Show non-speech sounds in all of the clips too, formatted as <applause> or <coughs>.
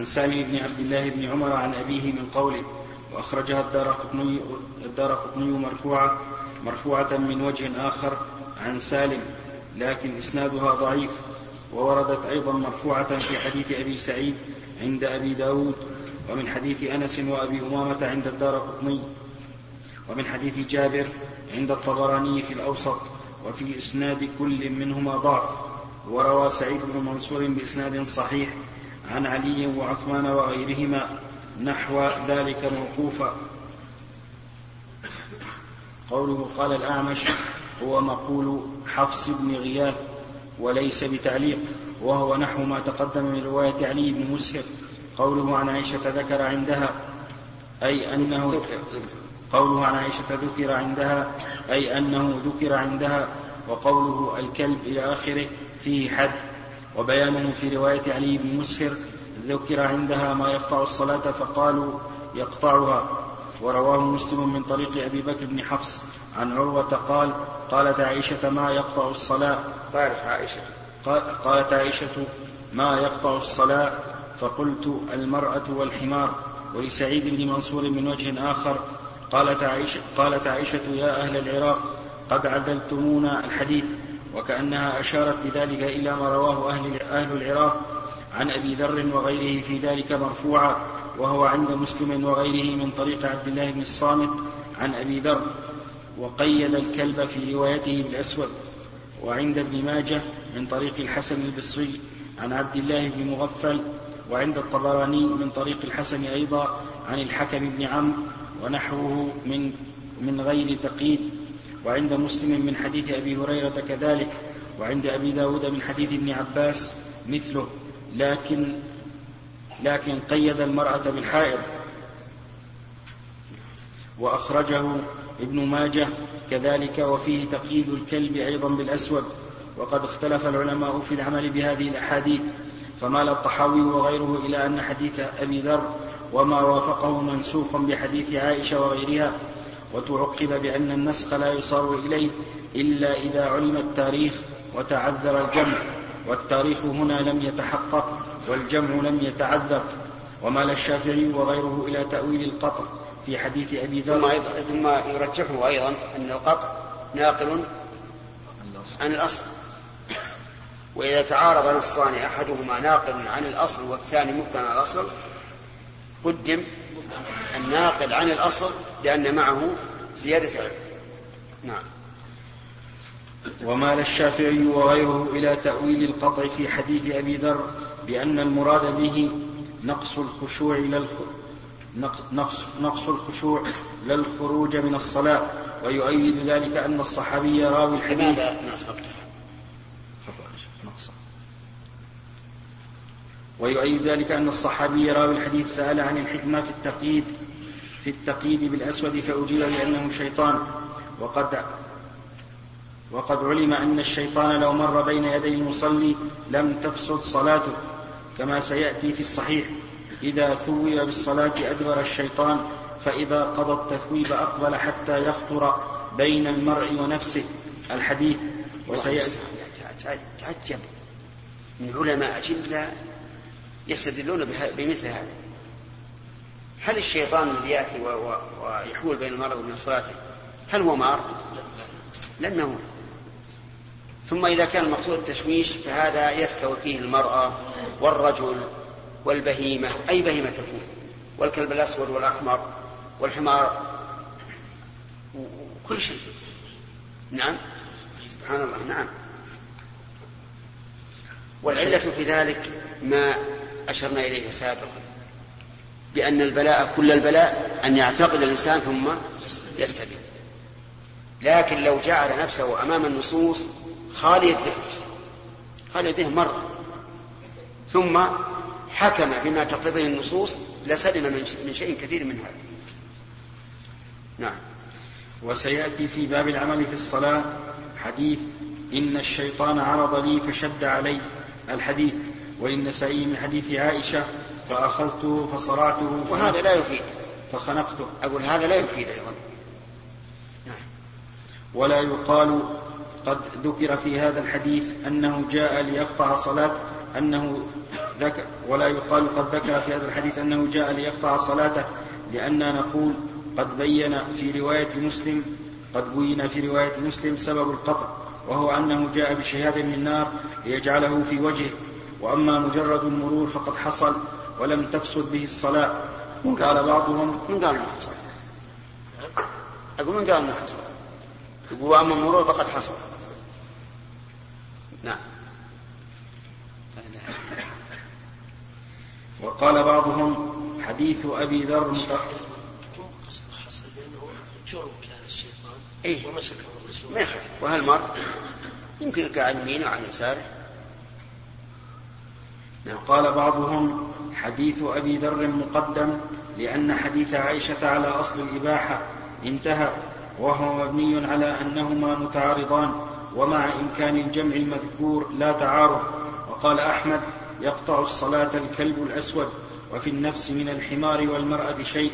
عن سالم بن عبد الله بن عمر عن أبيه من قوله وأخرجها الدار قطني, الدار قطني مرفوعة مرفوعة من وجه آخر عن سالم لكن إسنادها ضعيف ووردت أيضا مرفوعة في حديث أبي سعيد عند أبي داود ومن حديث أنس وأبي أمامة عند الدار قطني ومن حديث جابر عند الطبراني في الأوسط وفي إسناد كل منهما ضعف وروى سعيد بن منصور بإسناد صحيح عن علي وعثمان وغيرهما نحو ذلك موقوفا. قوله قال الأعمش هو مقول حفص بن غياث وليس بتعليق وهو نحو ما تقدم من رواية علي بن مسهر قوله عن عائشة ذكر عندها أي أنه قوله عن عائشة ذكر عندها أي أنه ذكر عندها وقوله الكلب إلى آخره فيه حد وبيانه في رواية علي بن مسهر ذكر عندها ما يقطع الصلاة فقالوا يقطعها. ورواه مسلم من طريق أبي بكر بن حفص. عن عروة قال قالت عائشة ما يقطع الصلاة؟ قالت عائشة. قالت عائشة ما يقطع الصلاة؟ فقلت المرأة والحمار. ولسعيد بن منصور من وجه آخر قالت عائشة, قالت عائشة يا أهل العراق قد عدلتمونا الحديث. وكأنها أشارت بذلك إلى ما رواه أهل, أهل العراق عن أبي ذر وغيره في ذلك مرفوعا وهو عند مسلم وغيره من طريق عبد الله بن الصامت عن أبي ذر وقيد الكلب في روايته بالأسود. وعند ابن ماجه من طريق الحسن البصري عن عبد الله بن مغفل وعند الطبراني من طريق الحسن أيضا عن الحكم بن عمرو ونحوه من من غير تقييد. وعند مسلم من حديث أبي هريرة كذلك وعند أبي داود من حديث ابن عباس مثله لكن لكن قيد المرأة بالحائض. وأخرجه ابن ماجه كذلك وفيه تقييد الكلب أيضا بالأسود. وقد اختلف العلماء في العمل بهذه الأحاديث فمال الطحاوي وغيره إلى أن حديث أبي ذر وما وافقه منسوخ بحديث عائشة وغيرها وتعقب بأن النسخ لا يصار إليه إلا إذا علم التاريخ وتعذر الجمع والتاريخ هنا لم يتحقق والجمع لم يتعذر ومال الشافعي وغيره إلى تأويل القطع في حديث أبي ذر. ثم, أيضا ثم يرجحه أيضا أن القطع ناقل عن الأصل. وإذا تعارض نصان أحدهما ناقل عن الأصل والثاني مبنى على الأصل قدم الناقل عن الأصل لأن معه زيادة علم. نعم. ومال الشافعي وغيره إلى تأويل القطع في حديث أبي ذر بأن المراد به نقص الخشوع لا نقص, نقص الخشوع لا الخروج من الصلاة. ويؤيد ذلك أن الصحابي راوي الحديث. لماذا ويؤيد ذلك أن الصحابي راوي الحديث سأل عن الحكمة في التقييد. في التقييد بالأسود فأجيب بأنه شيطان. وقد وقد علم أن الشيطان لو مر بين يدي المصلي لم تفسد صلاته كما سيأتي في الصحيح. إذا ثوب بالصلاة أدبر الشيطان فإذا قضى التثويب أقبل حتى يخطر بين المرء ونفسه. الحديث وسيأتي. تعجب. من علماء أجلة يستدلون بمثل هذا. هل الشيطان الذي يأتي ويحول بين المرء وبين صلاته هل هو مار؟ لأنه ثم إذا كان المقصود التشويش فهذا يستوي فيه المرأة والرجل والبهيمة أي بهيمة تكون والكلب الأسود والأحمر والحمار وكل شيء. نعم؟ سبحان الله نعم. والعلة في ذلك ما أشرنا إليه سابقا. بأن البلاء كل البلاء أن يعتقد الإنسان ثم يستبين. لكن لو جعل نفسه أمام النصوص خالي الذهن خالي الذهن مرة ثم حكم بما تقتضيه النصوص لسلم من شيء كثير من هذا. نعم. وسيأتي في باب العمل في الصلاة حديث إن الشيطان عرض لي فشد علي الحديث. وللنسائي من حديث عائشة فأخذته فصرعته وهذا لا يفيد. فخنقته. أقول هذا لا يفيد أيضا. نعم. ولا يقال قد ذكر في هذا الحديث أنه جاء ليقطع صلاة أنه ذكر ولا يقال قد ذكر في هذا الحديث أنه جاء ليقطع صلاته لأننا نقول قد بين في رواية مسلم قد بين في رواية مسلم سبب القطع وهو أنه جاء بشهاب من نار ليجعله في وجهه وأما مجرد المرور فقد حصل ولم تفسد به الصلاة. قال بعضهم من قال ما حصل؟ أقول من قال ما حصل؟ يقول وأما المرور فقد حصل. نعم. وقال بعضهم حديث أبي ذر حصل لأنه جرم كان الشيطان إيه؟ ومسكه الرسول. ما يخالف. وهالمر يمكن عن يمينه وعن يساره. وقال بعضهم حديث أبي ذر مقدم لأن حديث عائشة على أصل الإباحة انتهى وهو مبني على أنهما متعارضان ومع إمكان الجمع المذكور لا تعارض. وقال أحمد يقطع الصلاة الكلب الأسود وفي النفس من الحمار والمرأة شيء.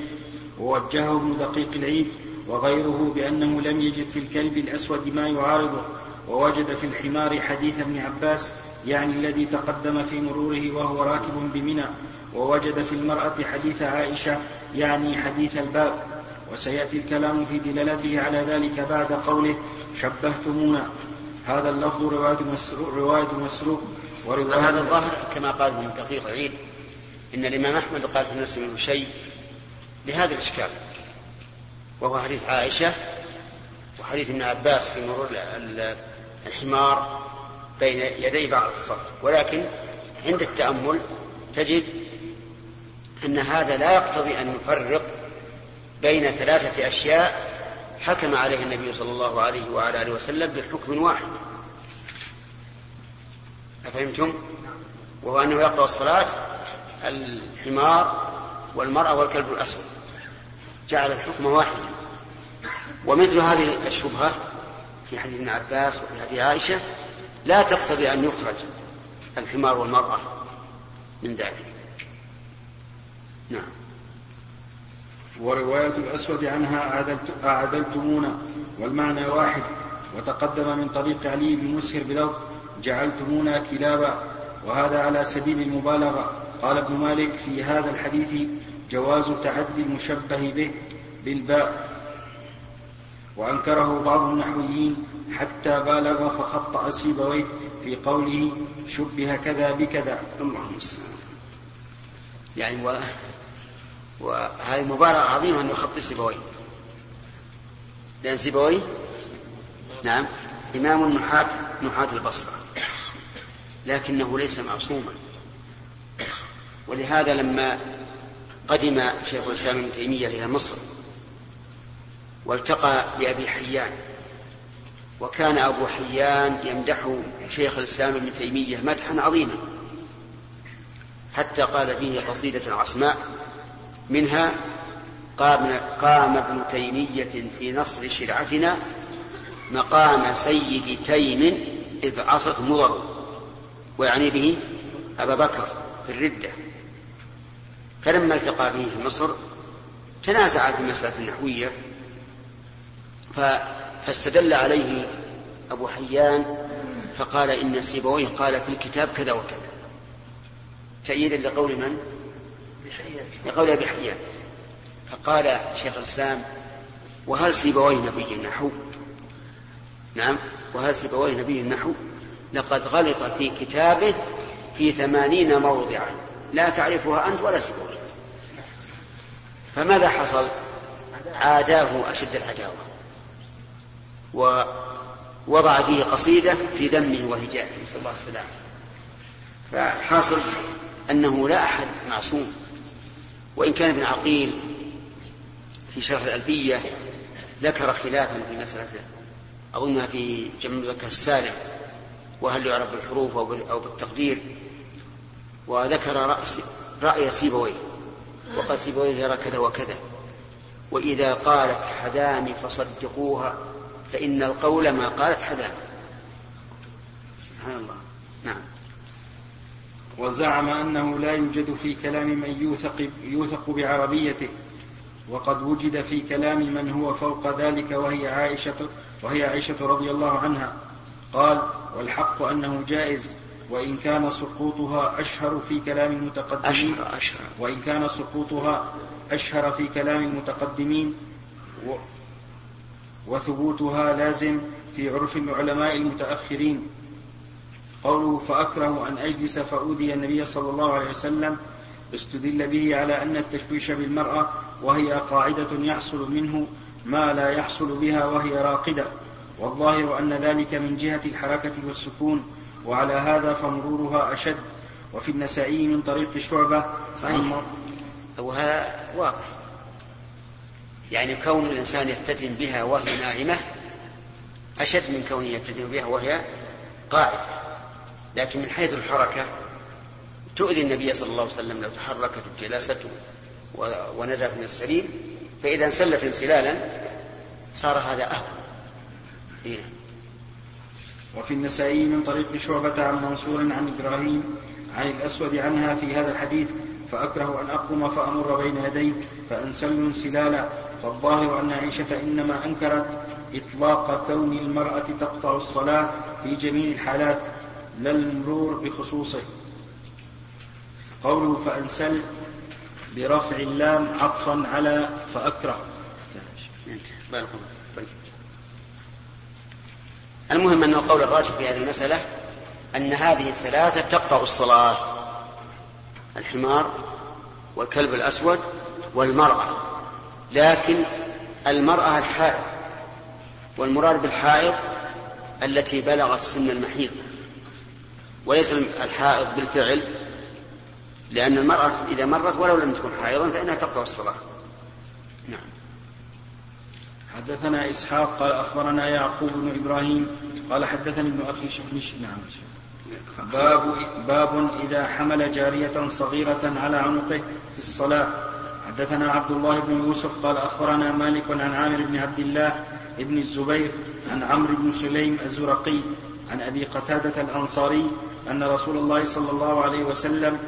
ووجهه ابن دقيق العيد وغيره بأنه لم يجد في الكلب الأسود ما يعارضه. ووجد في الحمار حديث ابن عباس يعني الذي تقدم في مروره وهو راكب بمنى ووجد في المرأة حديث عائشة يعني حديث الباب. وسيأتي الكلام في دلالته على ذلك بعد قوله شبهتمونا. هذا اللفظ رواية مسروق, رواية مسروق ورواية هذا الظاهر كما قال ابن دقيق عيد إن الإمام أحمد قال في النفس منه شيء لهذا الإشكال. وهو حديث عائشة وحديث ابن عباس في مرور الحمار بين يدي بعض الصف. ولكن عند التأمل تجد أن هذا لا يقتضي أن نفرق بين ثلاثة أشياء حكم عليه النبي صلى الله عليه وعلى آله وسلم بحكم واحد. أفهمتم؟ وهو أنه يقطع الصلاة الحمار والمرأة والكلب الأسود. جعل الحكم واحدا. ومثل هذه الشبهة في حديث ابن عباس وفي حديث عائشة لا تقتضي أن يخرج الحمار والمرأة من ذلك. نعم. ورواية الأسود عنها أعدلتمونا والمعنى واحد. وتقدم من طريق علي بن مسهر بلفظ جعلتمونا كلابا وهذا على سبيل المبالغة. قال ابن مالك في هذا الحديث جواز تعدي المشبه به بالباء. وأنكره بعض النحويين حتى بالغ فخطأ سيبويه في قوله شبه كذا بكذا. الله المستعان يعني و... وهذه مبالغة عظيمة أن يخطي سيبويه لأن سيبويه نعم إمام النحاة نحاة البصرة. لكنه ليس معصوما. ولهذا لما قدم شيخ الإسلام ابن تيمية إلى مصر والتقى بأبي حيان. وكان أبو حيان يمدح شيخ الإسلام ابن تيمية مدحا عظيما. حتى قال فيه قصيدة عصماء منها قام, قام ابن تيمية في نصر شرعتنا مقام سيد تيم إذ عصت مضر. ويعني به أبا بكر في الردة. فلما التقى به في مصر تنازع في المسألة النحوية فاستدل عليه أبو حيان فقال إن سيبويه قال في الكتاب كذا وكذا تأييدا لقول من؟ لقول أبي حيان فقال شيخ الإسلام وهل سيبويه نبي النحو؟ نعم وهل سيبويه نبي النحو؟ لقد غلط في كتابه في ثمانين موضعا لا تعرفها أنت ولا سيبويه فماذا حصل؟ عاداه أشد العداوة ووضع فيه قصيدة في ذمه وهجائه. نسأل الله السلامة. فحاصل أنه لا أحد معصوم. وإن كان ابن عقيل في شرح الألفية ذكر خلافا في مسألة أظنها في جمع المذكر السالم وهل يعرف بالحروف أو بالتقدير وذكر رأس رأي سيبويه وقال سيبويه يرى كذا وكذا وإذا قالت حداني فصدقوها فإن القول ما قالت حذاء سبحان الله. نعم. وزعم أنه لا يوجد في كلام من يوثق, يوثق بعربيته وقد وجد في كلام من هو فوق ذلك وهي عائشة وهي عائشة رضي الله عنها. قال والحق أنه جائز وإن كان سقوطها أشهر في كلام المتقدمين أشهر أشهر. وإن كان سقوطها أشهر في كلام المتقدمين و وثبوتها لازم في عرف العلماء المتأخرين. قوله فأكره أن أجلس فأودي النبي صلى الله عليه وسلم استدل به على أن التشويش بالمرأة وهي قاعدة يحصل منه ما لا يحصل بها وهي راقدة. والظاهر أن ذلك من جهة الحركة والسكون وعلى هذا فمرورها أشد. وفي النسائي من طريق شعبة صحيح. وهذا واضح. يعني كون الإنسان يفتتن بها وهي نائمة أشد من كونه يفتتن بها وهي قاعدة لكن من حيث الحركة تؤذي النبي صلى الله عليه وسلم لو تحركت جلسته ونزلت من السرير فإذا انسلت انسلالا صار هذا أهون إيه. وفي النسائي من طريق شعبة عن منصور عن إبراهيم عن الأسود عنها في هذا الحديث فأكره أن أقوم فأمر بين يديه فأنسل انسلالا فالظاهر أن عائشة إنما أنكرت إطلاق كون المرأة تقطع الصلاة في جميع الحالات لا المرور بخصوصه. قوله فأنسل برفع اللام عطفا على فأكره. طيب. المهم أن القول الراجح في هذه المسألة أن هذه الثلاثة تقطع الصلاة. الحمار والكلب الأسود والمرأة. لكن المرأة الحائض والمراد بالحائض التي بلغت سن المحيض وليس الحائض بالفعل لأن المرأة إذا مرت ولو لم تكن حائضا فإنها تقطع الصلاة. نعم. حدثنا إسحاق قال أخبرنا يعقوب بن إبراهيم قال حدثني ابن أخي شبنش نعم. باب باب إذا حمل جارية صغيرة على عنقه في الصلاة. حدثنا عبد الله بن يوسف قال أخبرنا مالك عن عامر بن عبد الله بن الزبير عن عمرو بن سليم الزرقي عن أبي قتادة الأنصاري أن رسول الله صلى الله عليه وسلم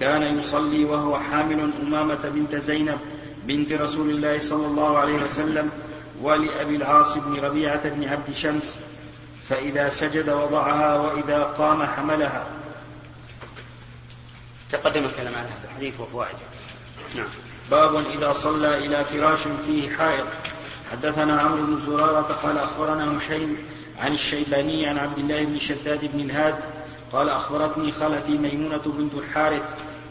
كان يصلي وهو حامل أمامة بنت زينب بنت رسول الله صلى الله عليه وسلم ولأبي العاص بن ربيعة بن عبد شمس فإذا سجد وضعها وإذا قام حملها. تقدم الكلام على هذا الحديث وفوائده نعم. باب إذا صلى إلى فراش فيه حائط. حدثنا عمرو بن زرارة قال أخبرنا هشيم عن الشيباني عن عبد الله بن شداد بن الهاد قال أخبرتني خالتي ميمونة بنت الحارث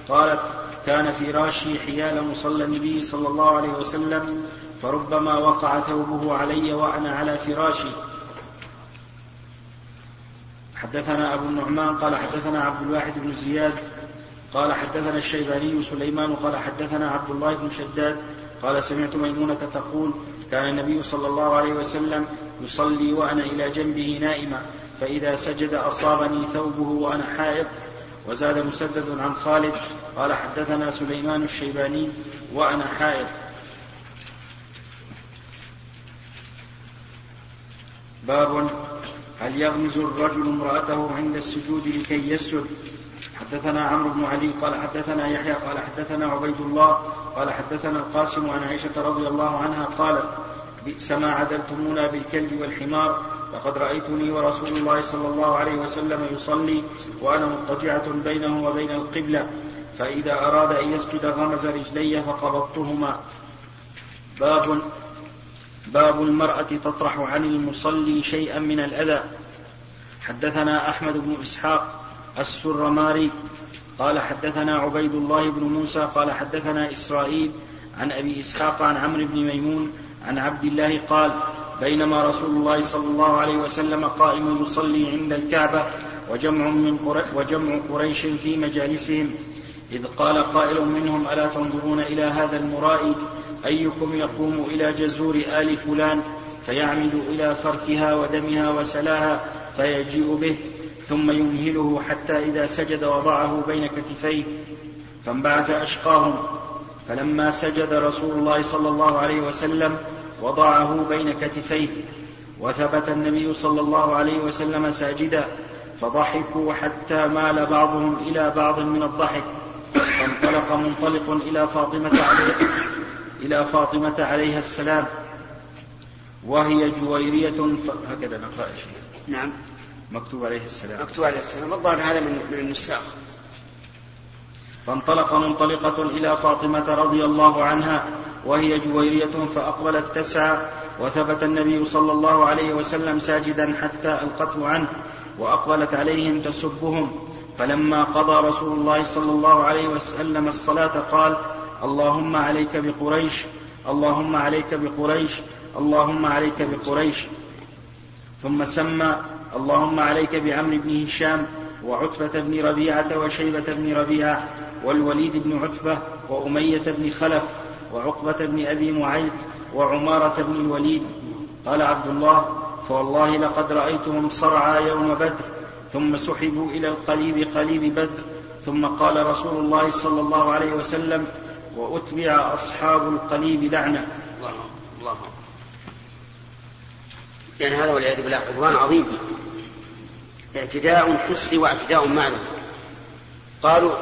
قالت كان فراشي حيال مصلى النبي صلى الله عليه وسلم فربما وقع ثوبه علي وأنا على فراشي. حدثنا أبو النعمان قال حدثنا عبد الواحد بن زياد قال حدثنا الشيباني سليمان قال حدثنا عبد الله بن شداد قال سمعت ميمونة تقول كان النبي صلى الله عليه وسلم يصلي وأنا إلى جنبه نائما فإذا سجد أصابني ثوبه وأنا حائض وزاد مسدد عن خالد. قال حدثنا سليمان الشيباني وأنا حائض. باب هل يغمز الرجل امرأته عند السجود لكي يسجد؟ حدثنا عمرو بن علي قال حدثنا يحيى قال حدثنا عبيد الله قال حدثنا القاسم عن عائشة رضي الله عنها قالت بئس ما عدلتمونا بالكلب والحمار لقد رأيتني ورسول الله صلى الله عليه وسلم يصلي وأنا مضطجعة بينه وبين القبلة فإذا أراد أن يسجد غمز رجلي فقبضتهما. باب باب المرأة تطرح عن المصلي شيئا من الأذى. حدثنا أحمد بن إسحاق السرماري قال حدثنا عبيد الله بن موسى قال حدثنا إسرائيل عن أبي إسحاق عن عمرو بن ميمون عن عبد الله قال بينما رسول الله صلى الله عليه وسلم قائم يصلي عند الكعبة وجمع من وجمع قريش في مجالسهم. إذ قال قائل منهم ألا تنظرون إلى هذا المرائي؟ أيكم يقوم إلى جزور آل فلان فيعمد إلى فرثها ودمها وسلاها فيجيء به؟ ثم يمهله حتى إذا سجد وضعه بين كتفيه فانبعث أشقاهم. فلما سجد رسول الله صلى الله عليه وسلم وضعه بين كتفيه وثبت النبي صلى الله عليه وسلم ساجدا فضحكوا حتى مال بعضهم إلى بعض من الضحك. فانطلق منطلق إلى فاطمة عليه إلى فاطمة عليها السلام. وهي جويرية. هكذا نقرأ نعم. مكتوب عليه السلام. مكتوب عليه السلام. الظاهر هذا من من النساخ. فانطلق منطلقة إلى فاطمة رضي الله عنها وهي جويرية فأقبلت تسعى وثبت النبي صلى الله عليه وسلم ساجدا حتى ألقته عنه وأقبلت عليهم تسبهم. فلما قضى رسول الله صلى الله عليه وسلم الصلاة قال اللهم عليك بقريش اللهم عليك بقريش اللهم عليك بقريش. ثم سمى اللهم عليك بعمرو بن هشام وعتبة بن ربيعة وشيبة بن ربيعة والوليد بن عتبة وأمية بن خلف وعقبة بن أبي معيط وعمارة بن الوليد. قال عبد الله فوالله لقد رأيتهم صرعى يوم بدر ثم سحبوا إلى القليب قليب بدر ثم قال رسول الله صلى الله عليه وسلم وأتبع أصحاب القليب لعنة. الله الله لأن هذا والعياذ بالله عدوان عظيم. اعتداء حسي واعتداء معنوي قالوا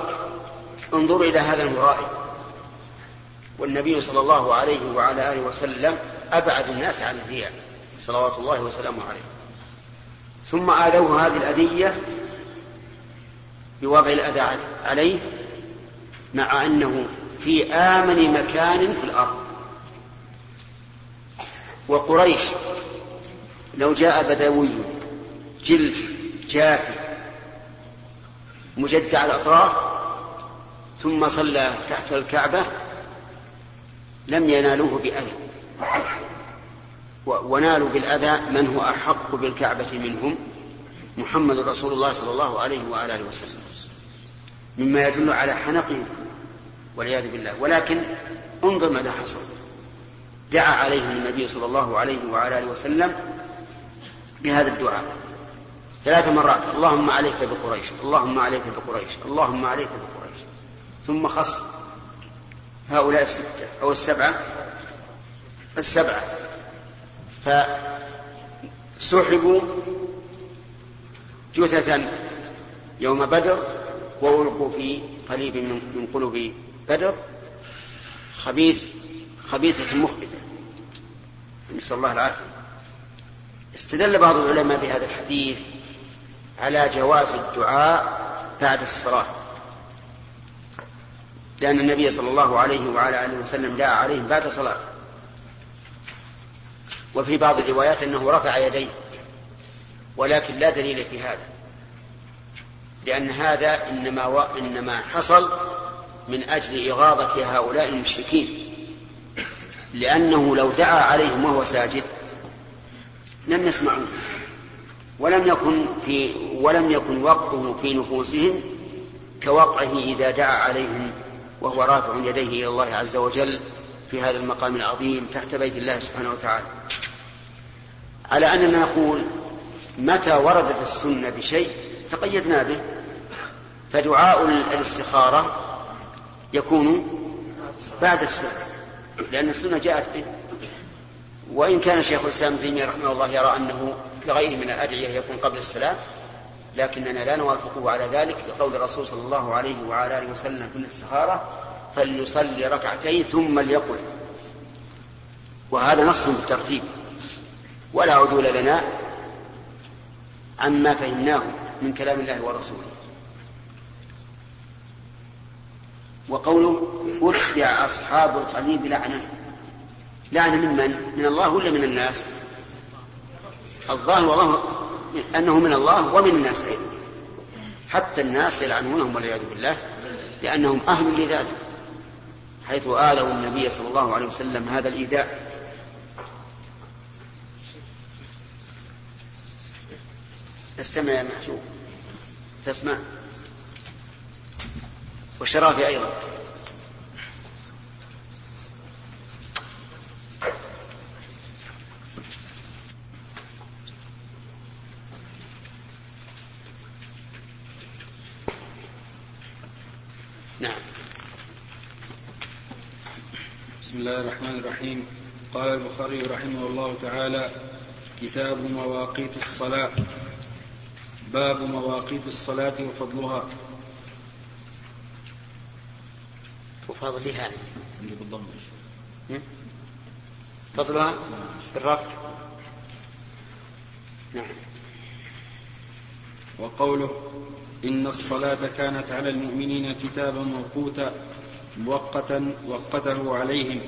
انظروا إلى هذا المرائي. والنبي صلى الله عليه وعلى آله وسلم أبعد الناس عن الرياء صلوات الله وسلامه عليه. ثم آذوه هذه الأذية بوضع الأذى عليه مع أنه في آمن مكان في الأرض. وقريش لو جاء بدوي جلف جافي مجدع الأطراف ثم صلى تحت الكعبة لم ينالوه بأذى. ونالوا بالأذى من هو أحق بالكعبة منهم محمد رسول الله صلى الله عليه وعلى آله وسلم. مما يدل على حنقهم والعياذ بالله. ولكن انظر ماذا حصل. دعا عليهم النبي صلى الله عليه وعلى اله وسلم بهذا الدعاء. ثلاث مرات اللهم عليك بقريش اللهم عليك بقريش اللهم عليك بقريش. ثم خص هؤلاء الستة أو السبعة السبعة. فسحبوا جثثا يوم بدر وألقوا في قليب من قلوب بدر خبيث خبيثة مخبثة. نسأل الله العافية. استدل بعض العلماء بهذا الحديث على جواز الدعاء بعد الصلاة. لأن النبي صلى الله عليه وعلى آله وسلم دعا عليهم بعد صلاة وفي بعض الروايات أنه رفع يديه ولكن لا دليل في هذا. لأن هذا إنما و... إنما حصل من أجل إغاظة هؤلاء المشركين. لأنه لو دعا عليهم وهو ساجد لم يسمعوه. ولم يكن في ولم يكن وقعه في نفوسهم كوقعه إذا دعا عليهم وهو رافع يديه إلى الله عز وجل في هذا المقام العظيم تحت بيت الله سبحانه وتعالى. على أننا نقول متى وردت السنة بشيء تقيدنا به فدعاء الاستخارة يكون بعد السنة لأن السنة جاءت به. وإن كان شيخ الإسلام ابن تيمية رحمه الله يرى أنه كغيره من الأدعية يكون قبل السلام لكننا لا نوافقه على ذلك لقول الرسول صلى الله عليه وعلى آله وسلم في الاستخارة فليصلي ركعتين ثم ليقل وهذا نص بالترتيب ولا عدول لنا عما فهمناه من كلام الله ورسوله وقوله أتبع أصحاب القليب لعنة لعنة ممن؟ من الله ولا من الناس؟ الظاهر والله أنه من الله ومن الناس أيضا. حتى الناس يلعنونهم والعياذ بالله لأنهم أهل لذلك حيث آذوا النبي صلى الله عليه وسلم هذا الإيذاء. استمع يا محجوب تسمع؟ وشرافي أيضا نعم بسم الله الرحمن الرحيم. قال البخاري رحمه الله تعالى كتاب مواقيت الصلاة. باب مواقيت الصلاة وفضلها. وفضلها. عندي بالضم. فضلها؟ بالرفع نعم. وقوله إن الصلاة كانت على المؤمنين كتابا موقوتا. مؤقتا وقته عليهم.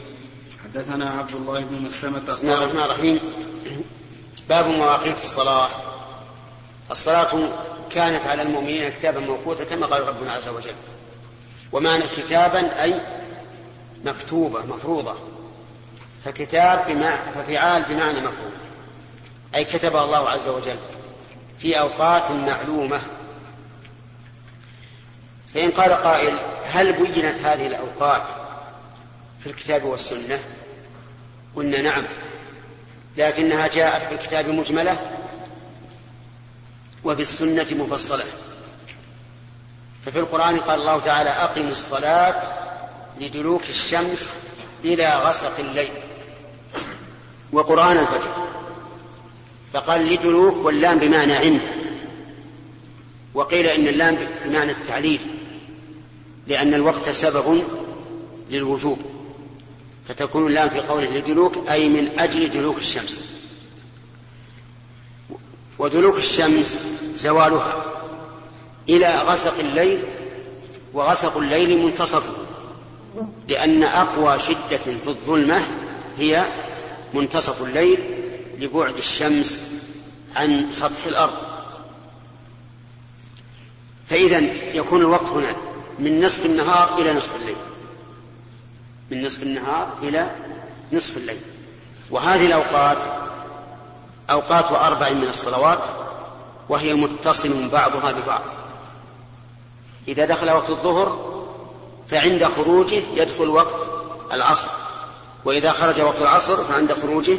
حدثنا عبد الله بن مسلمة بسم الله الرحمن الرحيم. باب مواقيت الصلاة. الصلاة كانت على المؤمنين كتابا موقوتا كما قال ربنا عز وجل. ومعنى كتابا أي مكتوبة مفروضة. فكتاب بمعنى ففعال بمعنى مفروض أي كتب الله عز وجل في أوقات معلومة. فإن قال قائل هل بينت هذه الأوقات في الكتاب والسنة؟ قلنا نعم. لكنها جاءت في الكتاب مجملة وفي السنة مفصلة. ففي القرآن قال الله تعالى أقم الصلاة لدلوك الشمس إلى غسق الليل. وقرآن الفجر. فقال لدلوك واللام بمعنى عند. وقيل إن اللام بمعنى التعليل. لأن الوقت سبب للوجوب فتكون اللام في قوله لدلوك أي من أجل دلوك الشمس. ودلوك الشمس زوالها إلى غسق الليل وغسق الليل منتصفه لأن أقوى شدة في الظلمة هي منتصف الليل لبعد الشمس عن سطح الأرض. فإذا يكون الوقت هنا من نصف النهار إلى نصف الليل. من نصف النهار إلى نصف الليل. وهذه الأوقات أوقات أربع من الصلوات وهي متصل بعضها ببعض. إذا دخل وقت الظهر فعند خروجه يدخل وقت العصر. وإذا خرج وقت العصر فعند خروجه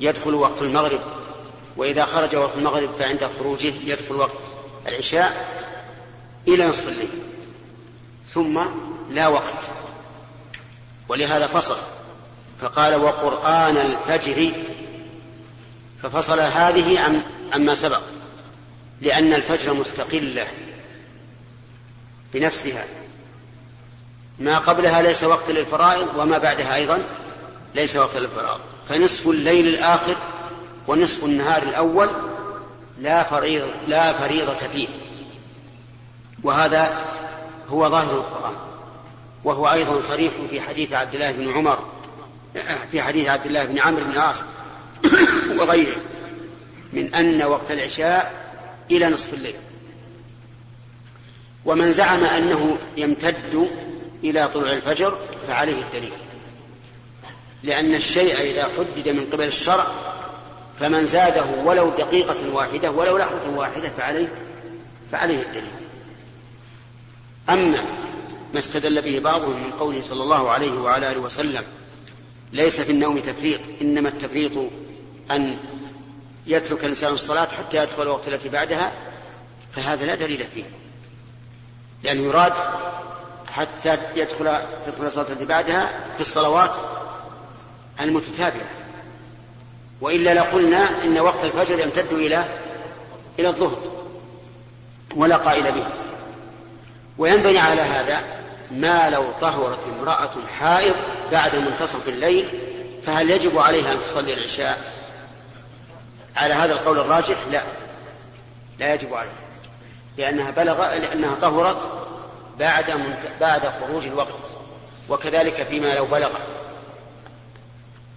يدخل وقت المغرب. وإذا خرج وقت المغرب فعند خروجه يدخل وقت العشاء إلى نصف الليل. ثم لا وقت. ولهذا فصل. فقال وقرآن الفجر. ففصل هذه عن عما سبق. لأن الفجر مستقلة بنفسها. ما قبلها ليس وقت للفرائض وما بعدها أيضا ليس وقت للفرائض. فنصف الليل الآخر ونصف النهار الأول لا فريضة, لا فريضة فيه. وهذا هو ظاهر القرآن. وهو أيضا صريح في حديث عبد الله بن عمر في حديث عبد الله بن عمرو بن العاص <coughs> وغيره من أن وقت العشاء إلى نصف الليل. ومن زعم أنه يمتد إلى طلوع الفجر فعليه الدليل. لأن الشيء إذا حدد من قبل الشرع فمن زاده ولو دقيقة واحدة ولو لحظة واحدة فعليه فعليه الدليل. أما ما استدل به بعضهم من قوله صلى الله عليه وعلى آله وسلم ليس في النوم تفريط إنما التفريط أن يترك الإنسان الصلاة حتى يدخل الوقت التي بعدها فهذا لا دليل فيه. لأنه يراد حتى يدخل تدخل الصلاة التي بعدها في الصلوات المتتابعة. وإلا لقلنا إن وقت الفجر يمتد إلى إلى الظهر ولا قائل به. وينبني على هذا ما لو طهرت امرأة حائض بعد منتصف الليل فهل يجب عليها أن تصلي العشاء؟ على هذا القول الراجح لا. لا يجب عليها. لأنها بلغ لأنها طهرت بعد منت... بعد خروج الوقت وكذلك فيما لو بلغ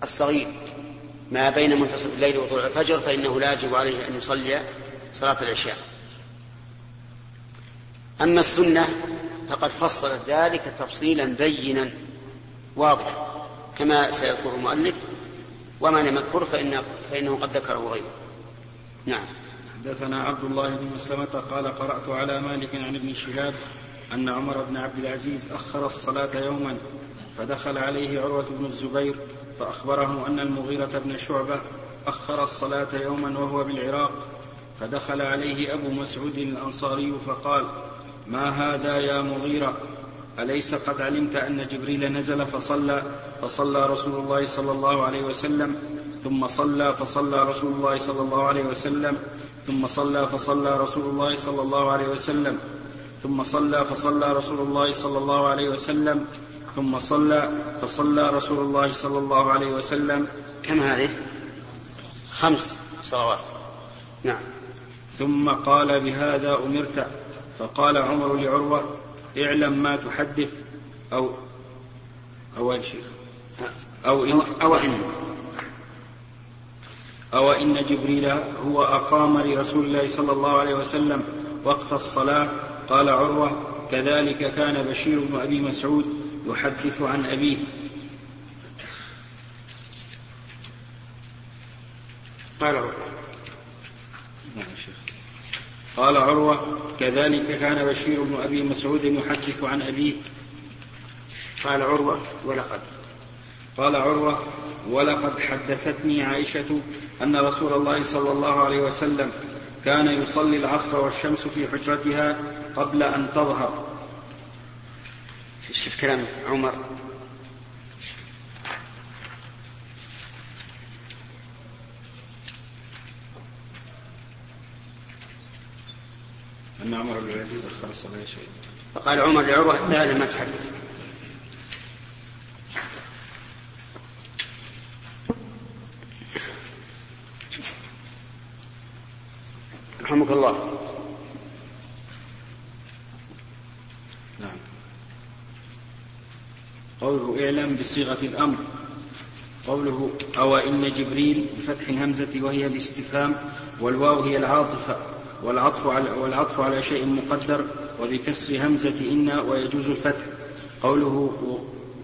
الصغير ما بين منتصف الليل وطلوع الفجر فإنه لا يجب عليه أن يصلي صلاة العشاء. أما السنة فقد فصلت ذلك تفصيلا بينا واضحا كما سيذكر المؤلف. وما لم يذكر فإنه, فإنه قد ذكره غيره. نعم. حدثنا عبد الله بن مسلمة قال قرأت على مالك عن ابن شهاب أن عمر بن عبد العزيز أخر الصلاة يوما فدخل عليه عروة بن الزبير فأخبره أن المغيرة بن شعبة أخر الصلاة يوما وهو بالعراق فدخل عليه أبو مسعود الأنصاري فقال ما هذا يا مغيرة؟ أليس قد علمت أن جبريل نزل فصلى فصلى رسول الله صلى الله عليه وسلم ثم صلى فصلى رسول الله صلى الله عليه وسلم ثم صلى فصلى رسول الله صلى الله عليه وسلم ثم صلى فصلى رسول الله صلى الله عليه وسلم ثم صلى فصلى رسول الله صلى الله عليه وسلم. كم هذه؟ خمس. صلوات. نعم. ثم قال بهذا أمرت. فقال عمر لعروة اعلم ما تحدث أو أو شيخ أو إن أو إن. أو إن جبريل هو أقام لرسول الله صلى الله عليه وسلم وقت الصلاة. قال عروة كذلك كان بشير بن أبي مسعود يحدث عن أبيه. قال عروة. قال عروة كذلك كان بشير بن أبي مسعود يحدث عن أبيه. قال عروة ولقد. قال عروة ولقد حدثتني عائشة أن رسول الله صلى الله عليه وسلم كان يصلي العصر والشمس في حجرتها قبل أن تظهر. شوف كلام عمر. أن عمر بن العزيز أخر الصلاة شيء. فقال عمر لعروة لا لما تحدث رحمك الله. نعم. قوله اعلم بصيغة الأمر. قوله أو إن جبريل بفتح الهمزة وهي الاستفهام والواو هي العاطفة. والعطف على, والعطف على شيء مقدر وبكسر همزة إن ويجوز الفتح. قوله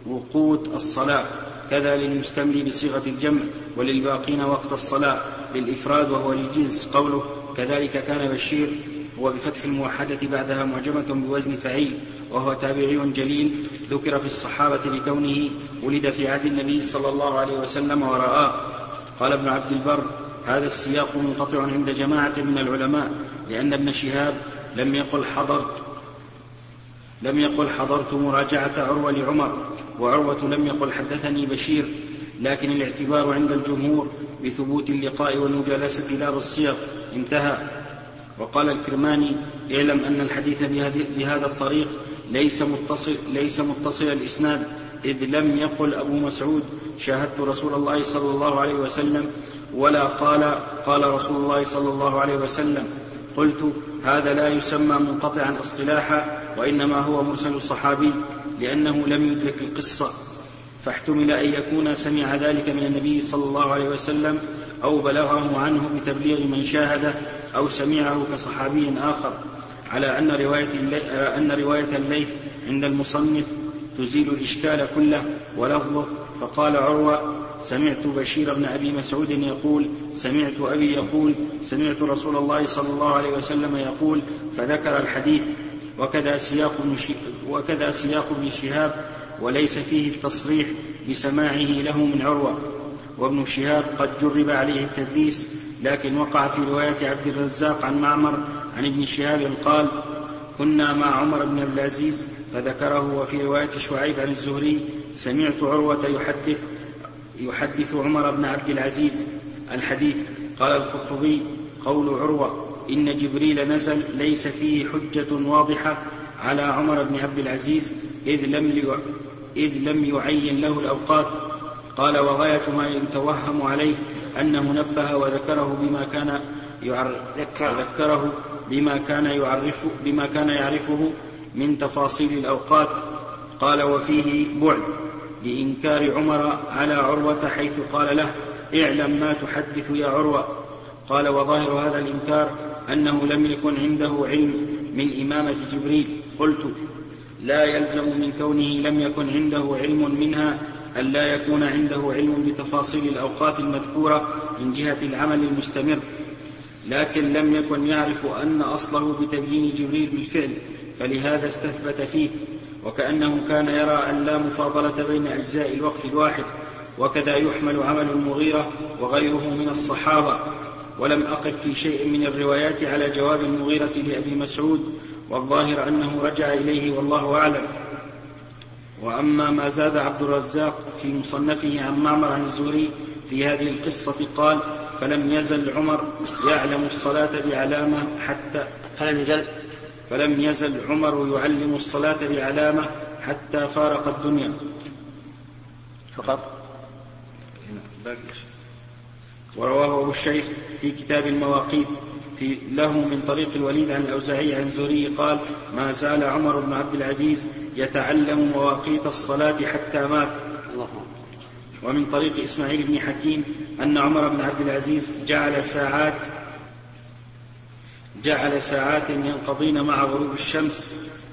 وقوت الصلاة. كذا للمستملي بصيغة الجمع وللباقين وقت الصلاة. للإفراد وهو للجنس. قوله كذلك كان بشير هو بفتح الموحدة بعدها معجمة بوزن فعيل وهو تابعي جليل. ذكر في الصحابة لكونه ولد في عهد النبي صلى الله عليه وسلم ورآه. قال ابن عبد البر هذا السياق منقطع عند جماعة من العلماء لأن ابن شهاب لم يقل حضرت لم يقل حضرت مراجعة عروة لعمر وعروة لم يقل حدثني بشير لكن الاعتبار عند الجمهور بثبوت اللقاء والمجالسة لا بالصيغ انتهى. وقال الكرماني اعلم أن الحديث بهذا الطريق ليس متصل ليس متصل الإسناد إذ لم يقل أبو مسعود شاهدت رسول الله صلى الله عليه وسلم ولا قال قال رسول الله صلى الله عليه وسلم قلت هذا لا يسمى منقطعا اصطلاحا وإنما هو مرسل الصحابي لأنه لم يدرك القصة فاحتمل أن يكون سمع ذلك من النبي صلى الله عليه وسلم أو بلغه عنه بتبليغ من شاهده أو سمعه كصحابي آخر على أن رواية أن رواية الليث عند المصنف تزيل الإشكال كله ولفظه فقال عروة سمعت بشير بن أبي مسعود يقول سمعت أبي يقول سمعت رسول الله صلى الله عليه وسلم يقول فذكر الحديث وكذا سياق وكذا سياق ابن شهاب وليس فيه التصريح بسماعه له من عروة. وابن شهاب قد جرب عليه التدليس لكن وقع في رواية عبد الرزاق عن معمر عن ابن شهاب قال كنا مع عمر بن عبد العزيز فذكره وفي رواية شعيب عن الزهري سمعت عروة يحدث يحدث عمر بن عبد العزيز الحديث. قال القرطبي قول عروة إن جبريل نزل ليس فيه حجة واضحة على عمر بن عبد العزيز إذ لم إذ لم يعين له الأوقات. قال وغاية ما يتوهم عليه أنه نبه وذكره بما كان ذكره. بما كان يعرف بما كان يعرفه من تفاصيل الأوقات. قال وفيه بعد. لإنكار عمر على عروة حيث قال له اعلم ما تحدث يا عروة. قال وظاهر هذا الإنكار أنه لم يكن عنده علم من إمامة جبريل. قلت لا يلزم من كونه لم يكن عنده علم منها أن لا يكون عنده علم بتفاصيل الأوقات المذكورة من جهة العمل المستمر لكن لم يكن يعرف أن أصله بتبيين جبريل بالفعل فلهذا استثبت فيه. وكأنه كان يرى أن لا مفاضلة بين أجزاء الوقت الواحد وكذا يحمل عمل المغيرة وغيره من الصحابة. ولم أقف في شيء من الروايات على جواب المغيرة لأبي مسعود والظاهر أنه رجع إليه والله أعلم. وأما ما زاد عبد الرزاق في مصنفه عن معمر عن الزهري في هذه القصة قال فلم يزل عمر يعلم الصلاة بعلامة حتى فلم يزل؟ فلم يزل عمر يعلم الصلاة بعلامة حتى فارق الدنيا. فقط. ورواه أبو الشيخ في كتاب المواقيت في له من طريق الوليد عن الأوزاعي عن الزهري قال ما زال عمر بن عبد العزيز يتعلم مواقيت الصلاة حتى مات. ومن طريق إسماعيل بن حكيم أن عمر بن عبد العزيز جعل ساعات جعل ساعات ينقضين مع غروب الشمس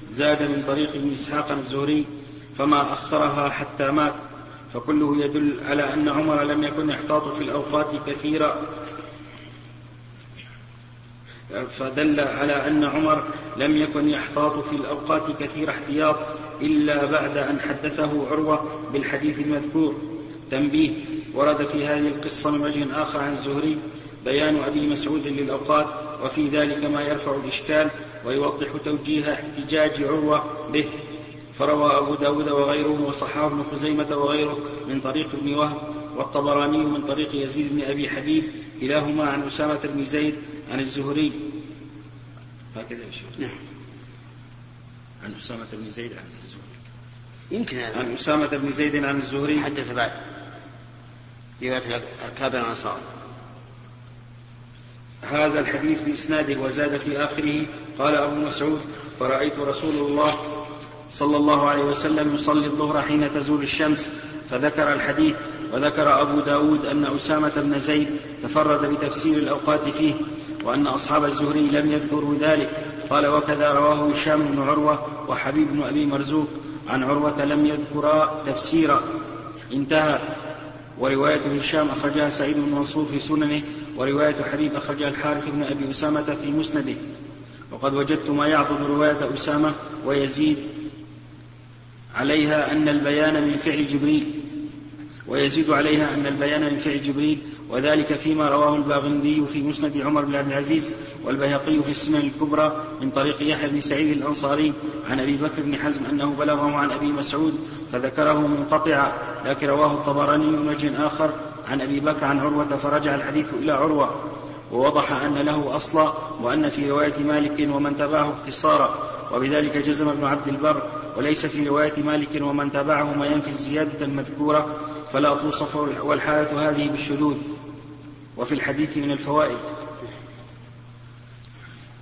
زاد من طريق ابن إسحاق الزهري فما أخرها حتى مات. فكله يدل على أن عمر لم يكن يحتاط في الأوقات كثيرا فدل على أن عمر لم يكن يحتاط في الأوقات كثير احتياط إلا بعد أن حدثه عروة بالحديث المذكور. تنبيه ورد في هذه القصة من وجه آخر عن الزهري بيان أبي مسعود للأوقات وفي ذلك ما يرفع الإشكال ويوضح توجيه احتجاج عروة به. فروى أبو داود وغيره وصححه ابن خزيمة وغيره من طريق ابن وهب والطبراني من طريق يزيد بن أبي حبيب كلاهما عن أسامة بن زيد عن الزهري. هكذا يا شيخ. نعم. عن أسامة بن زيد عن الزهري. يمكن عن أسامة بن زيد عن الزهري. حدث بعد. رواية أركاب الأنصار. هذا الحديث بإسناده وزاد في آخره. قال أبو مسعود فرأيت رسول الله صلى الله عليه وسلم يصلي الظهر حين تزول الشمس فذكر الحديث وذكر أبو داود أن أسامة بن زيد تفرد بتفسير الأوقات فيه وأن أصحاب الزهري لم يذكروا ذلك. قال وكذا رواه هشام بن عروة وحبيب بن أبي مرزوق. عن عروة لم يذكرا تفسيرا. انتهى. ورواية هشام أخرجها سعيد بن منصور في سننه. ورواية حبيب أخرجها الحارث بن أبي أسامة في مسنده. وقد وجدت ما يعضد رواية أسامة ويزيد عليها أن البيان من فعل جبريل ويزيد عليها أن البيان من فعل جبريل وذلك فيما رواه الباغندي في مسند عمر بن عبد العزيز والبيهقي في السنن الكبرى من طريق يحيى بن سعيد الأنصاري عن أبي بكر بن حزم أنه بلغه عن أبي مسعود فذكره منقطعا لكن رواه الطبراني من وجه آخر عن أبي بكر عن عروة فرجع الحديث إلى عروة ووضح أن له أصلا وأن في رواية مالك ومن تبعه اختصارا وبذلك جزم ابن عبد البر وليس في رواية مالك ومن تبعه ما ينفي الزيادة المذكورة فلا توصف والحالة هذه بالشذوذ. وفي الحديث من الفوائد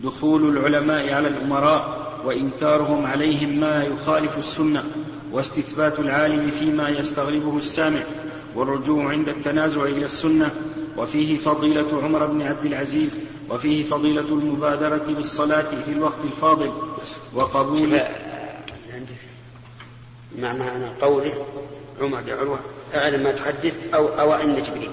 دخول العلماء على الأمراء وإنكارهم عليهم ما يخالف السنة واستثبات العالم فيما يستغربه السامع والرجوع عند التنازع إلى السنة وفيه فضيلة عمر بن عبد العزيز وفيه فضيلة المبادرة بالصلاة في الوقت الفاضل وقبول مع معنى قوله عمر لعروة أعلم ما تحدث أو أو أن جبريل.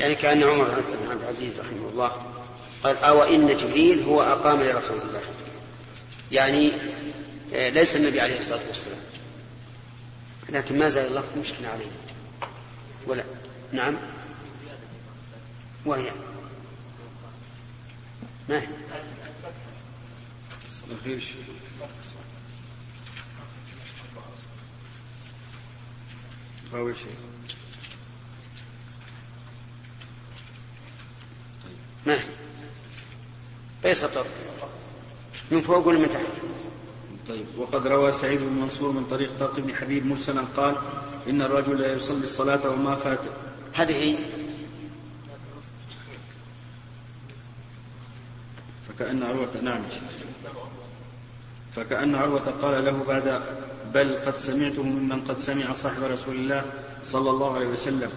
يعني كأن عمر بن عبد العزيز رحمه الله قال أو إن جبريل هو أقام لرسول الله. يعني آه، ليس النبي عليه الصلاة والسلام. لكن ما زال اللفظ مشكلة عليه. ولا نعم. وهي. ما هي؟ أول شيء ما هي أي سطر؟ من فوق ولا من تحت؟ طيب وقد روى سعيد بن منصور من طريق طارق بن حبيب مرسلا قال إن الرجل لا يصلي الصلاة وما فات. هذه فكأن عروة نعم. فكأن عروة قال له بعد بل قد سمعته ممن قد سمع صاحب رسول الله صلى الله عليه وسلم.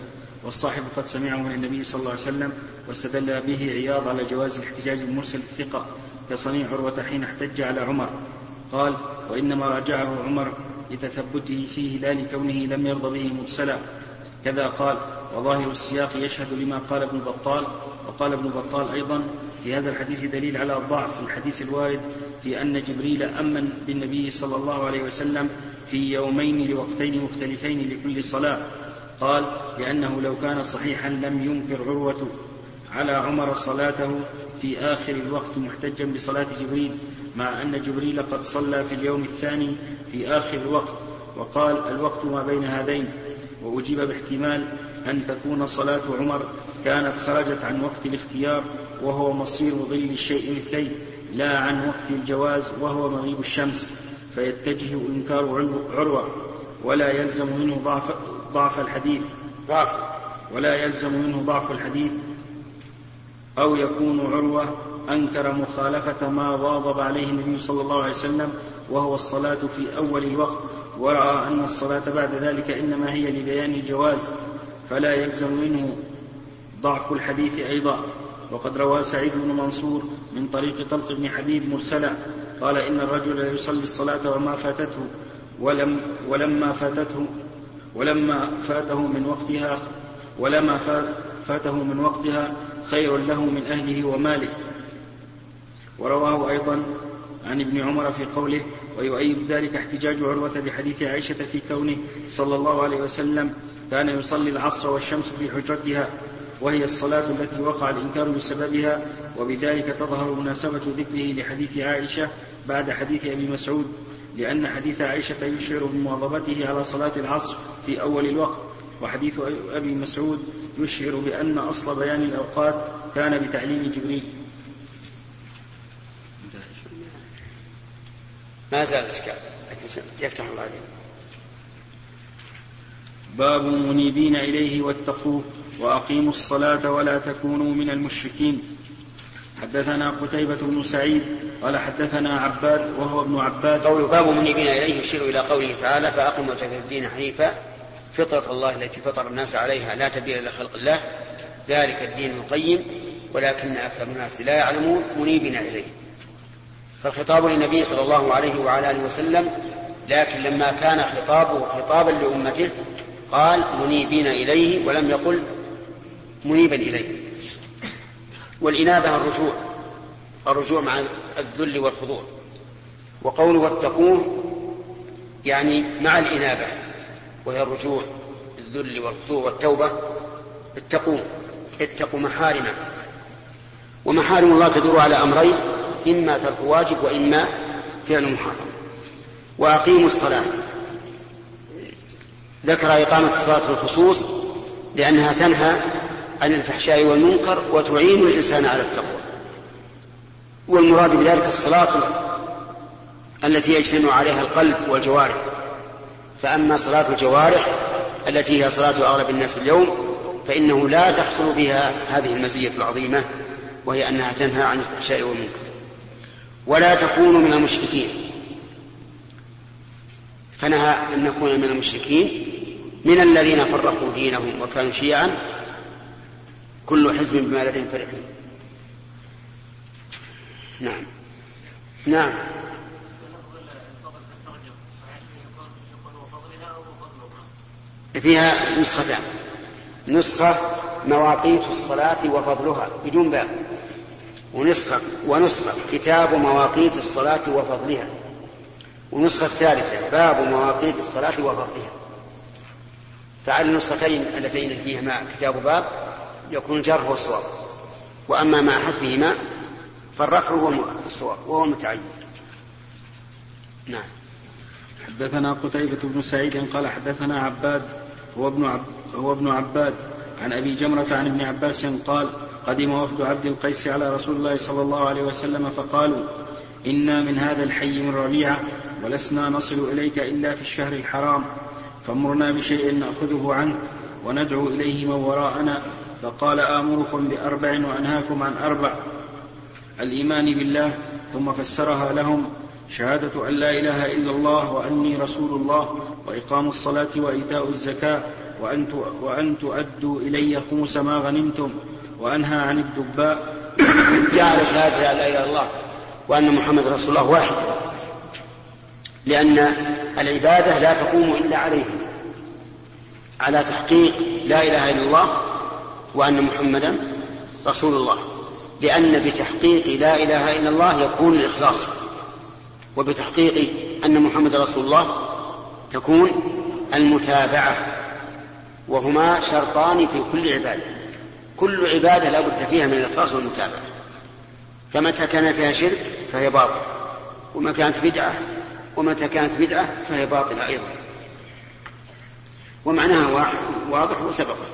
والصاحب قد سمعه من النبي صلى الله عليه وسلم واستدل به عياض على جواز الاحتجاج المرسل الثقة كصنيع عروة حين احتج على عمر. قال وإنما راجعه عمر لتثبته فيه لا لكونه لم يرض به مرسلا كذا قال وظاهر السياق يشهد لما قال ابن بطال. وقال ابن بطال أيضا في هذا الحديث دليل على ضعف الحديث الوارد في أن جبريل أمن بالنبي صلى الله عليه وسلم في يومين لوقتين مختلفين لكل صلاة. قال لأنه لو كان صحيحا لم ينكر عروة على عمر صلاته في آخر الوقت محتجا بصلاة جبريل مع أن جبريل قد صلى في اليوم الثاني في آخر الوقت وقال الوقت ما بين هذين وأجيب باحتمال أن تكون صلاة عمر كانت خرجت عن وقت الاختيار وهو مصير ظل الشيء مثليه لا عن وقت الجواز وهو مغيب الشمس فيتجه إنكار عروة ولا يلزم منه ضعف, ضعف الحديث. ضعف. ولا يلزم منه ضعف الحديث. أو يكون عروة أنكر مخالفة ما واظب عليه النبي صلى الله عليه وسلم وهو الصلاة في أول الوقت ورأى أن الصلاة بعد ذلك إنما هي لبيان الجواز فلا يلزم منه ضعف الحديث أيضا. وقد روى سعيد بن منصور من طريق طلق بن حبيب مرسلا قال إن الرجل يصلي الصلاة وما فاتته ولم ولما فاتته ولما فاته من وقتها ولما فاته من وقتها خير له من أهله وماله. ورواه أيضا عن ابن عمر في قوله ويؤيد ذلك احتجاج عروة بحديث عائشة في كونه صلى الله عليه وسلم كان يصلي العصر والشمس في حجرتها وهي الصلاة التي وقع الإنكار بسببها وبذلك تظهر مناسبة ذكره لحديث عائشة بعد حديث أبي مسعود لأن حديث عائشة يشعر بمواظبته على صلاة العصر في أول الوقت وحديث أبي مسعود يشعر بأن أصل بيان الأوقات كان بتعليم جبريل. ما زال الإشكال لكن يفتح الله عليه باب منيبين إليه واتقوه وأقيموا الصلاة ولا تكونوا من المشركين. حدثنا قتيبة بن سعيد قال حدثنا عباد وهو ابن عباد. قول باب منيبين إليه يشير إلى قوله تعالى فأقم وجهك الدين حنيفا. فطرة الله التي فطر الناس عليها لا تبديل لخلق الله. ذلك الدين القيم ولكن أكثر الناس لا يعلمون منيبين إليه. فالخطاب للنبي صلى الله عليه وعلى آله وسلم لكن لما كان خطابه خطابا لأمته قال منيبين إليه ولم يقل منيبا إليه. والإنابة الرجوع الرجوع مع الذل والخضوع. وقوله واتقوه يعني مع الإنابة وهي الرجوع الذل والخضوع والتوبة. اتقوه اتقوا محارمه. ومحارم الله تدور على أمرين إما ترك واجب وإما فعل محرم. وأقيموا الصلاة. ذكر إقامة الصلاة بالخصوص لأنها تنهى عن الفحشاء والمنكر وتعين الإنسان على التقوى. والمراد بذلك الصلاة التي يجتمع عليها القلب والجوارح. فأما صلاة الجوارح التي هي صلاة أغلب الناس اليوم فإنه لا تحصل بها هذه المزية العظيمة وهي أنها تنهى عن الفحشاء والمنكر. ولا تكونوا من المشركين. فنهى أن نكون من المشركين من الذين فرقوا دينهم وكانوا شيعا كل حزب بما لديهم فرحون نعم. نعم. فيها نسختان. نسخة مواقيت الصلاة وفضلها بدون باب. ونسخة ونسخة كتاب مواقيت الصلاة وفضلها. ونسخة الثالثة باب مواقيت الصلاة وفضلها. فعلى النسختين اللتين فيهما كتاب باب يكون الجر هو الصواب وأما مع حذفهما فالرفع هو الصواب وهو المتعين نعم. حدثنا قتيبة بن سعيد قال حدثنا عباد هو ابن عب هو ابن عباد عن أبي جمرة عن ابن عباس قال قدم وفد عبد القيس على رسول الله صلى الله عليه وسلم فقالوا إنا من هذا الحي من ربيعة ولسنا نصل إليك إلا في الشهر الحرام فأمرنا بشيء نأخذه عنك وندعو إليه من وراءنا فقال آمركم بأربع وأنهاكم عن أربع الإيمان بالله ثم فسرها لهم شهادة أن لا إله إلا الله وأني رسول الله وإقام الصلاة وإيتاء الزكاة وأن وأن تؤدوا إلي خمس ما غنمتم وأنهى عن الدباء. <coughs> جعل شهادة لا إله إلا الله وأن محمد رسول الله واحد لأن العبادة لا تقوم إلا عليه على تحقيق لا إله إلا الله وأن محمدا رسول الله لأن بتحقيق لا إله إلا الله يكون الإخلاص وبتحقيق أن محمد رسول الله تكون المتابعة وهما شرطان في كل عبادة. كل عبادة لا بد فيها من الإخلاص والمتابعة. فمتى كان فيها شرك فهي باطلة وما كانت بدعة ومتى كانت بدعة فهي باطلة أيضا. ومعناها واضح وسبقت.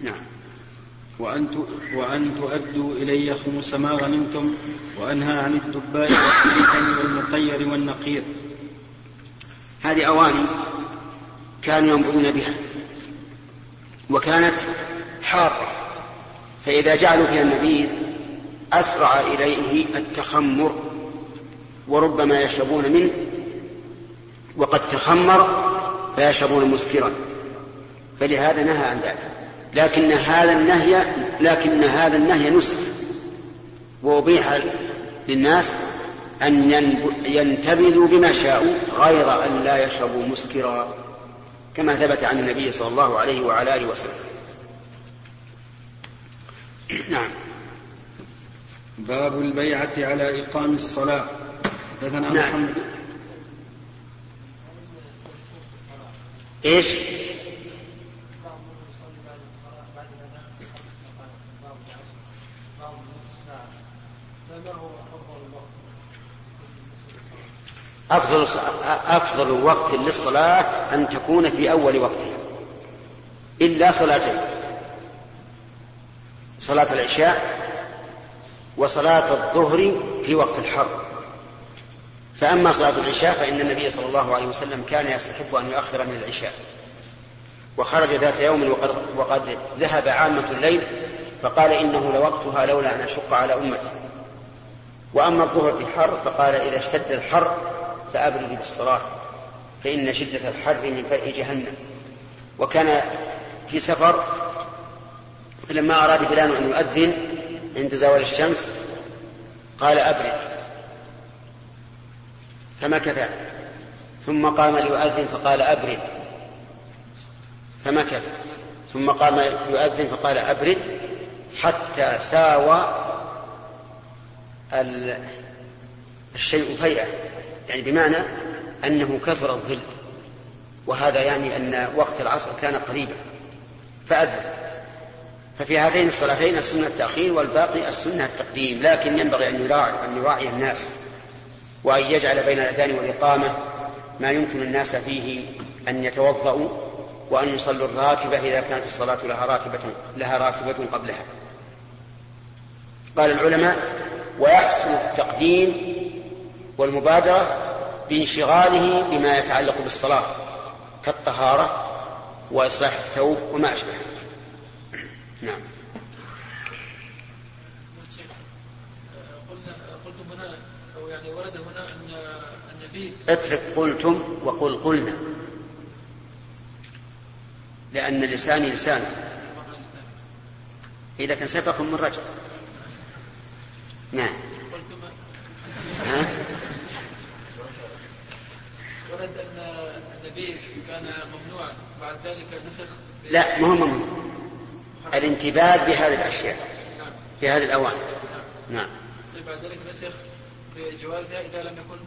نعم. وأن وأن تؤدوا إلي خمس ما غنمتم وأنهى عن الدباء والمطير والنقير. هذه أواني كانوا ينبغون بها وكانت حارة فإذا جعلوا فيها النبيذ أسرع إليه التخمر وربما يشربون منه وقد تخمر فيشربون مسكرا. فلهذا نهى عن ذلك. لكن هذا النهي لكن هذا النهي نسخ. وأبيح للناس أن ينتبذوا بما شاءوا غير أن لا يشربوا مسكرا كما ثبت عن النبي صلى الله عليه وعلى آله وسلم. نعم. باب البيعة على إقام الصلاة. حدثنا نعم. محمد. إيش؟ أفضل أفضل وقت للصلاة أن تكون في أول وقتها إلا صلاتين صلاة العشاء وصلاة الظهر في وقت الحر. فأما صلاة العشاء فإن النبي صلى الله عليه وسلم كان يستحب أن يؤخر من العشاء وخرج ذات يوم وقد, وقد ذهب عامة الليل فقال إنه لوقتها لولا أن أشق على أمتي. وأما الظهر في الحر فقال إذا اشتد الحر فأبرد بالصلاة فإن شدة الحر من فيح جهنم. وكان في سفر فلما أراد بلال أن يؤذن عند زوال الشمس قال أبرد. فمكث. ثم قام ليؤذن فقال أبرد. فمكث. ثم قام يؤذن فقال أبرد حتى ساوى الشيء فيئة يعني بمعنى أنه كثر الظل. وهذا يعني أن وقت العصر كان قريبا. فأذن. ففي هاتين الصلاتين السنة التأخير والباقي السنة التقديم. لكن ينبغي أن يراعي أن يراعي الناس. وأن يجعل بين الأذان والإقامة ما يمكن الناس فيه أن يتوضأوا وأن يصلوا الراتبة إذا كانت الصلاة لها راتبة لها راتبة قبلها. قال العلماء ويحصل التقديم والمبادرة بانشغاله بما يتعلق بالصلاة كالطهارة وإصلاح الثوب وما أشبه نعم. اترك قلتم وقل قلنا. لأن لساني لسان إذا كان سبق من رجل. نعم. ها؟ ورد أن النبي كان ممنوعا بعد ذلك نسخ لا ما هو ممنوع. الانتباه بهذه الأشياء نعم. في هذه الأوان. نعم. طيب بعد ذلك نسخ بجوازها إذا لم يكن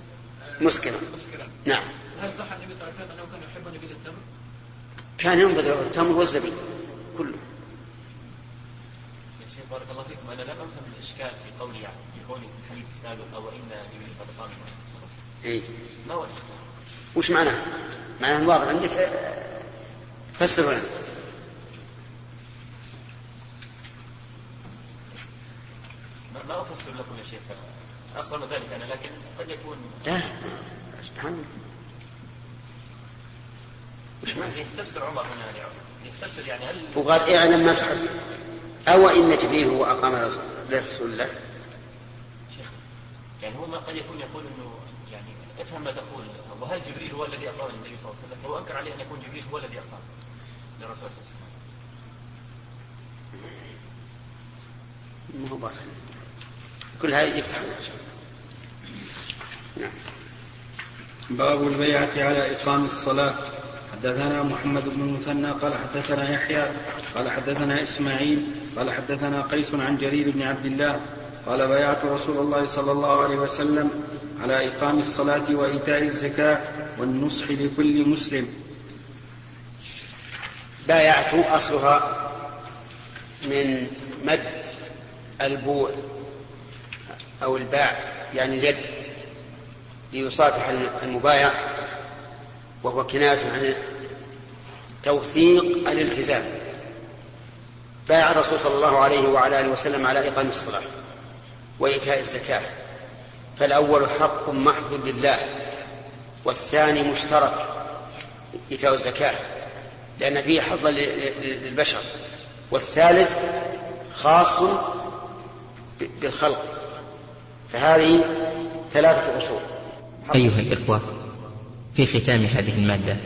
آه، مسكرا. مسكرا. نعم. هل صح النبي صلى الله عليه وسلم أنه كان يحب نبيذ التمر؟ كان ينبذ له التمر والزبيب كله. بارك الله فيكم. أنا لم أفهم الإشكال في قولي يعني في قولي في الحديث السابق أو إن قد قام إيه؟ ما هو الإشكال؟ وش معناه؟ معناه واضح عندك؟ فسره لنا ما- أفسر لكم يا شيخ. أصلا ذلك أنا لكن قد يكون لا. سبحان الله وش معناه؟ يستفسر عمر هنا يعني. يستفسر يعني هل وقال إعلم ما تحب. أو إن جبريل هو أقام رسول لرسول الله شيخ يعني هو ما قد يكون يقول إنه يعني افهم ما تقول. وهل جبريل هو الذي أقام النبي صلى الله عليه وسلم؟ فهو أنكر عليه أن يكون جبريل هو الذي أقام للرسول صلى الله عليه وسلم. ما هو باطل. كل هذه يفتح نعم. باب البيعة على إقام الصلاة. حدثنا محمد بن المثنى قال حدثنا يحيى قال حدثنا إسماعيل قال حدثنا قيس عن جرير بن عبد الله قال بايعت رسول الله صلى الله عليه وسلم على إقام الصلاة وإيتاء الزكاة والنصح لكل مسلم. بايعت أصلها من مد البوع أو الباع يعني اليد ليصافح المبايع وهو كناية عن توثيق الالتزام. بايع الرسول صلى الله عليه وعلى آله وسلم على إقام الصلاة وإيتاء الزكاة. فالأول حق محض لله والثاني مشترك إيتاء الزكاة لأن فيه حظا للبشر. والثالث خاص بالخلق. فهذه ثلاثة أصول. أيها الإخوة في ختام هذه المادة